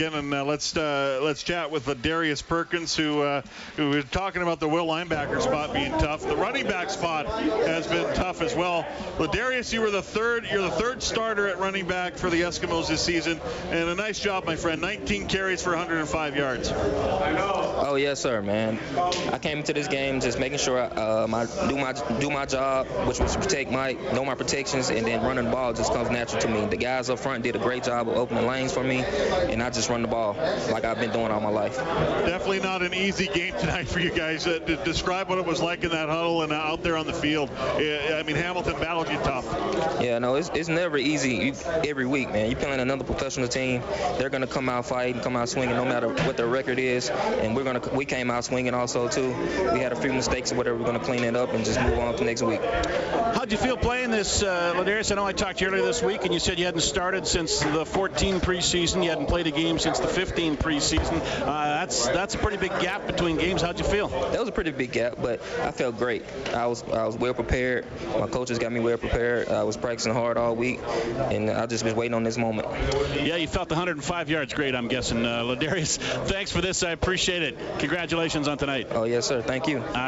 again, and uh, let's uh, let's chat with Darius Perkins, who uh, who was talking about the will linebacker spot being tough. The running back spot has been tough as well. Darius, you were the third. You're the third starter at running back for the Eskimos this season, and a nice job, my friend. 19 carries for 105 yards. Oh yes, sir, man. I came into this game just making sure I do my do my job, which was to protect my know my protections, and then running the ball just comes natural to me. The guys up front did a great job of opening lanes for me, and I just run the ball like I've been doing all my life. Definitely not an easy game tonight for you guys. Uh, to describe what it was like in that huddle and out there on the field. I mean, Hamilton battled you tough. Yeah, no, it's, it's never easy you, every week, man. You're playing another professional team. They're gonna come out fighting, come out swinging, no matter what their record is, and we're gonna we came out swinging also too. We had a few mistakes or whatever. We're gonna clean it up and just move on to next week. How'd you feel playing this, uh, Ladarius? I know I talked to you earlier this week, and you said you hadn't started since the 14 preseason. You hadn't played a game since the 15 preseason. Uh, that's that's a pretty big gap between games. How'd you feel? That was a pretty big gap, but I felt great. I was I was well prepared. My coaches got me well prepared. I was practicing hard all week, and I just was waiting on this moment. Yeah, you felt the 105 yards great. I'm guessing, uh, Ladarius. Thanks for this. I appreciate it. Congratulations on tonight. Oh yes, sir. Thank you.